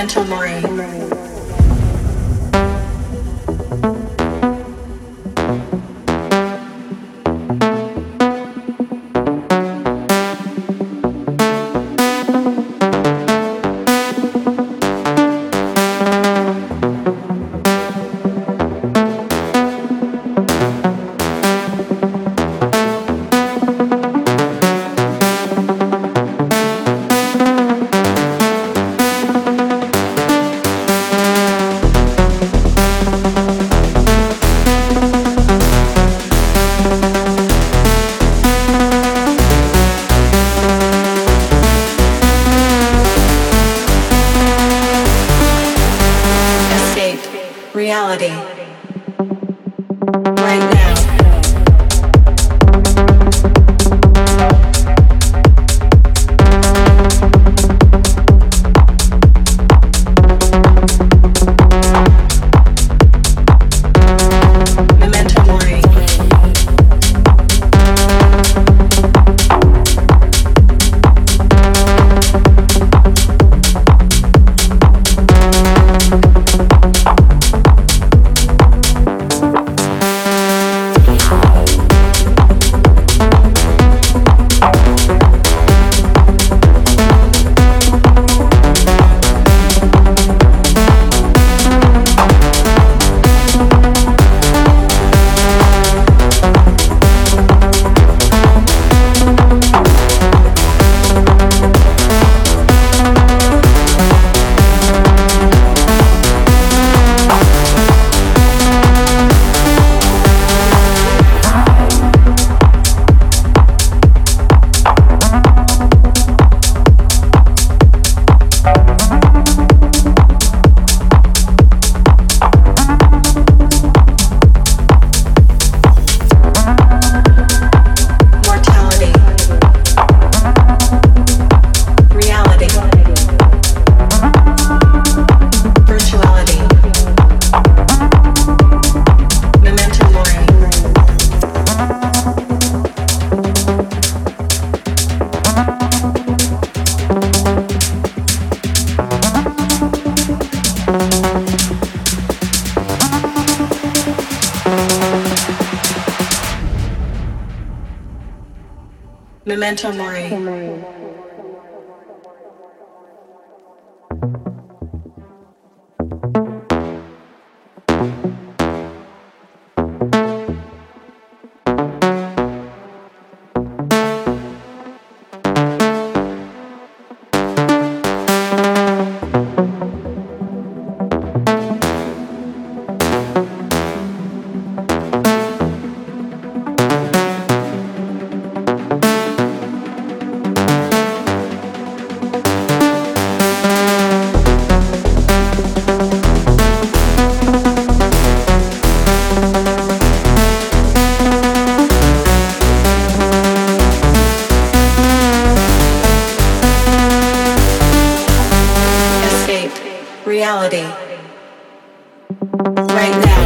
Memento Mori. Reality. Right now.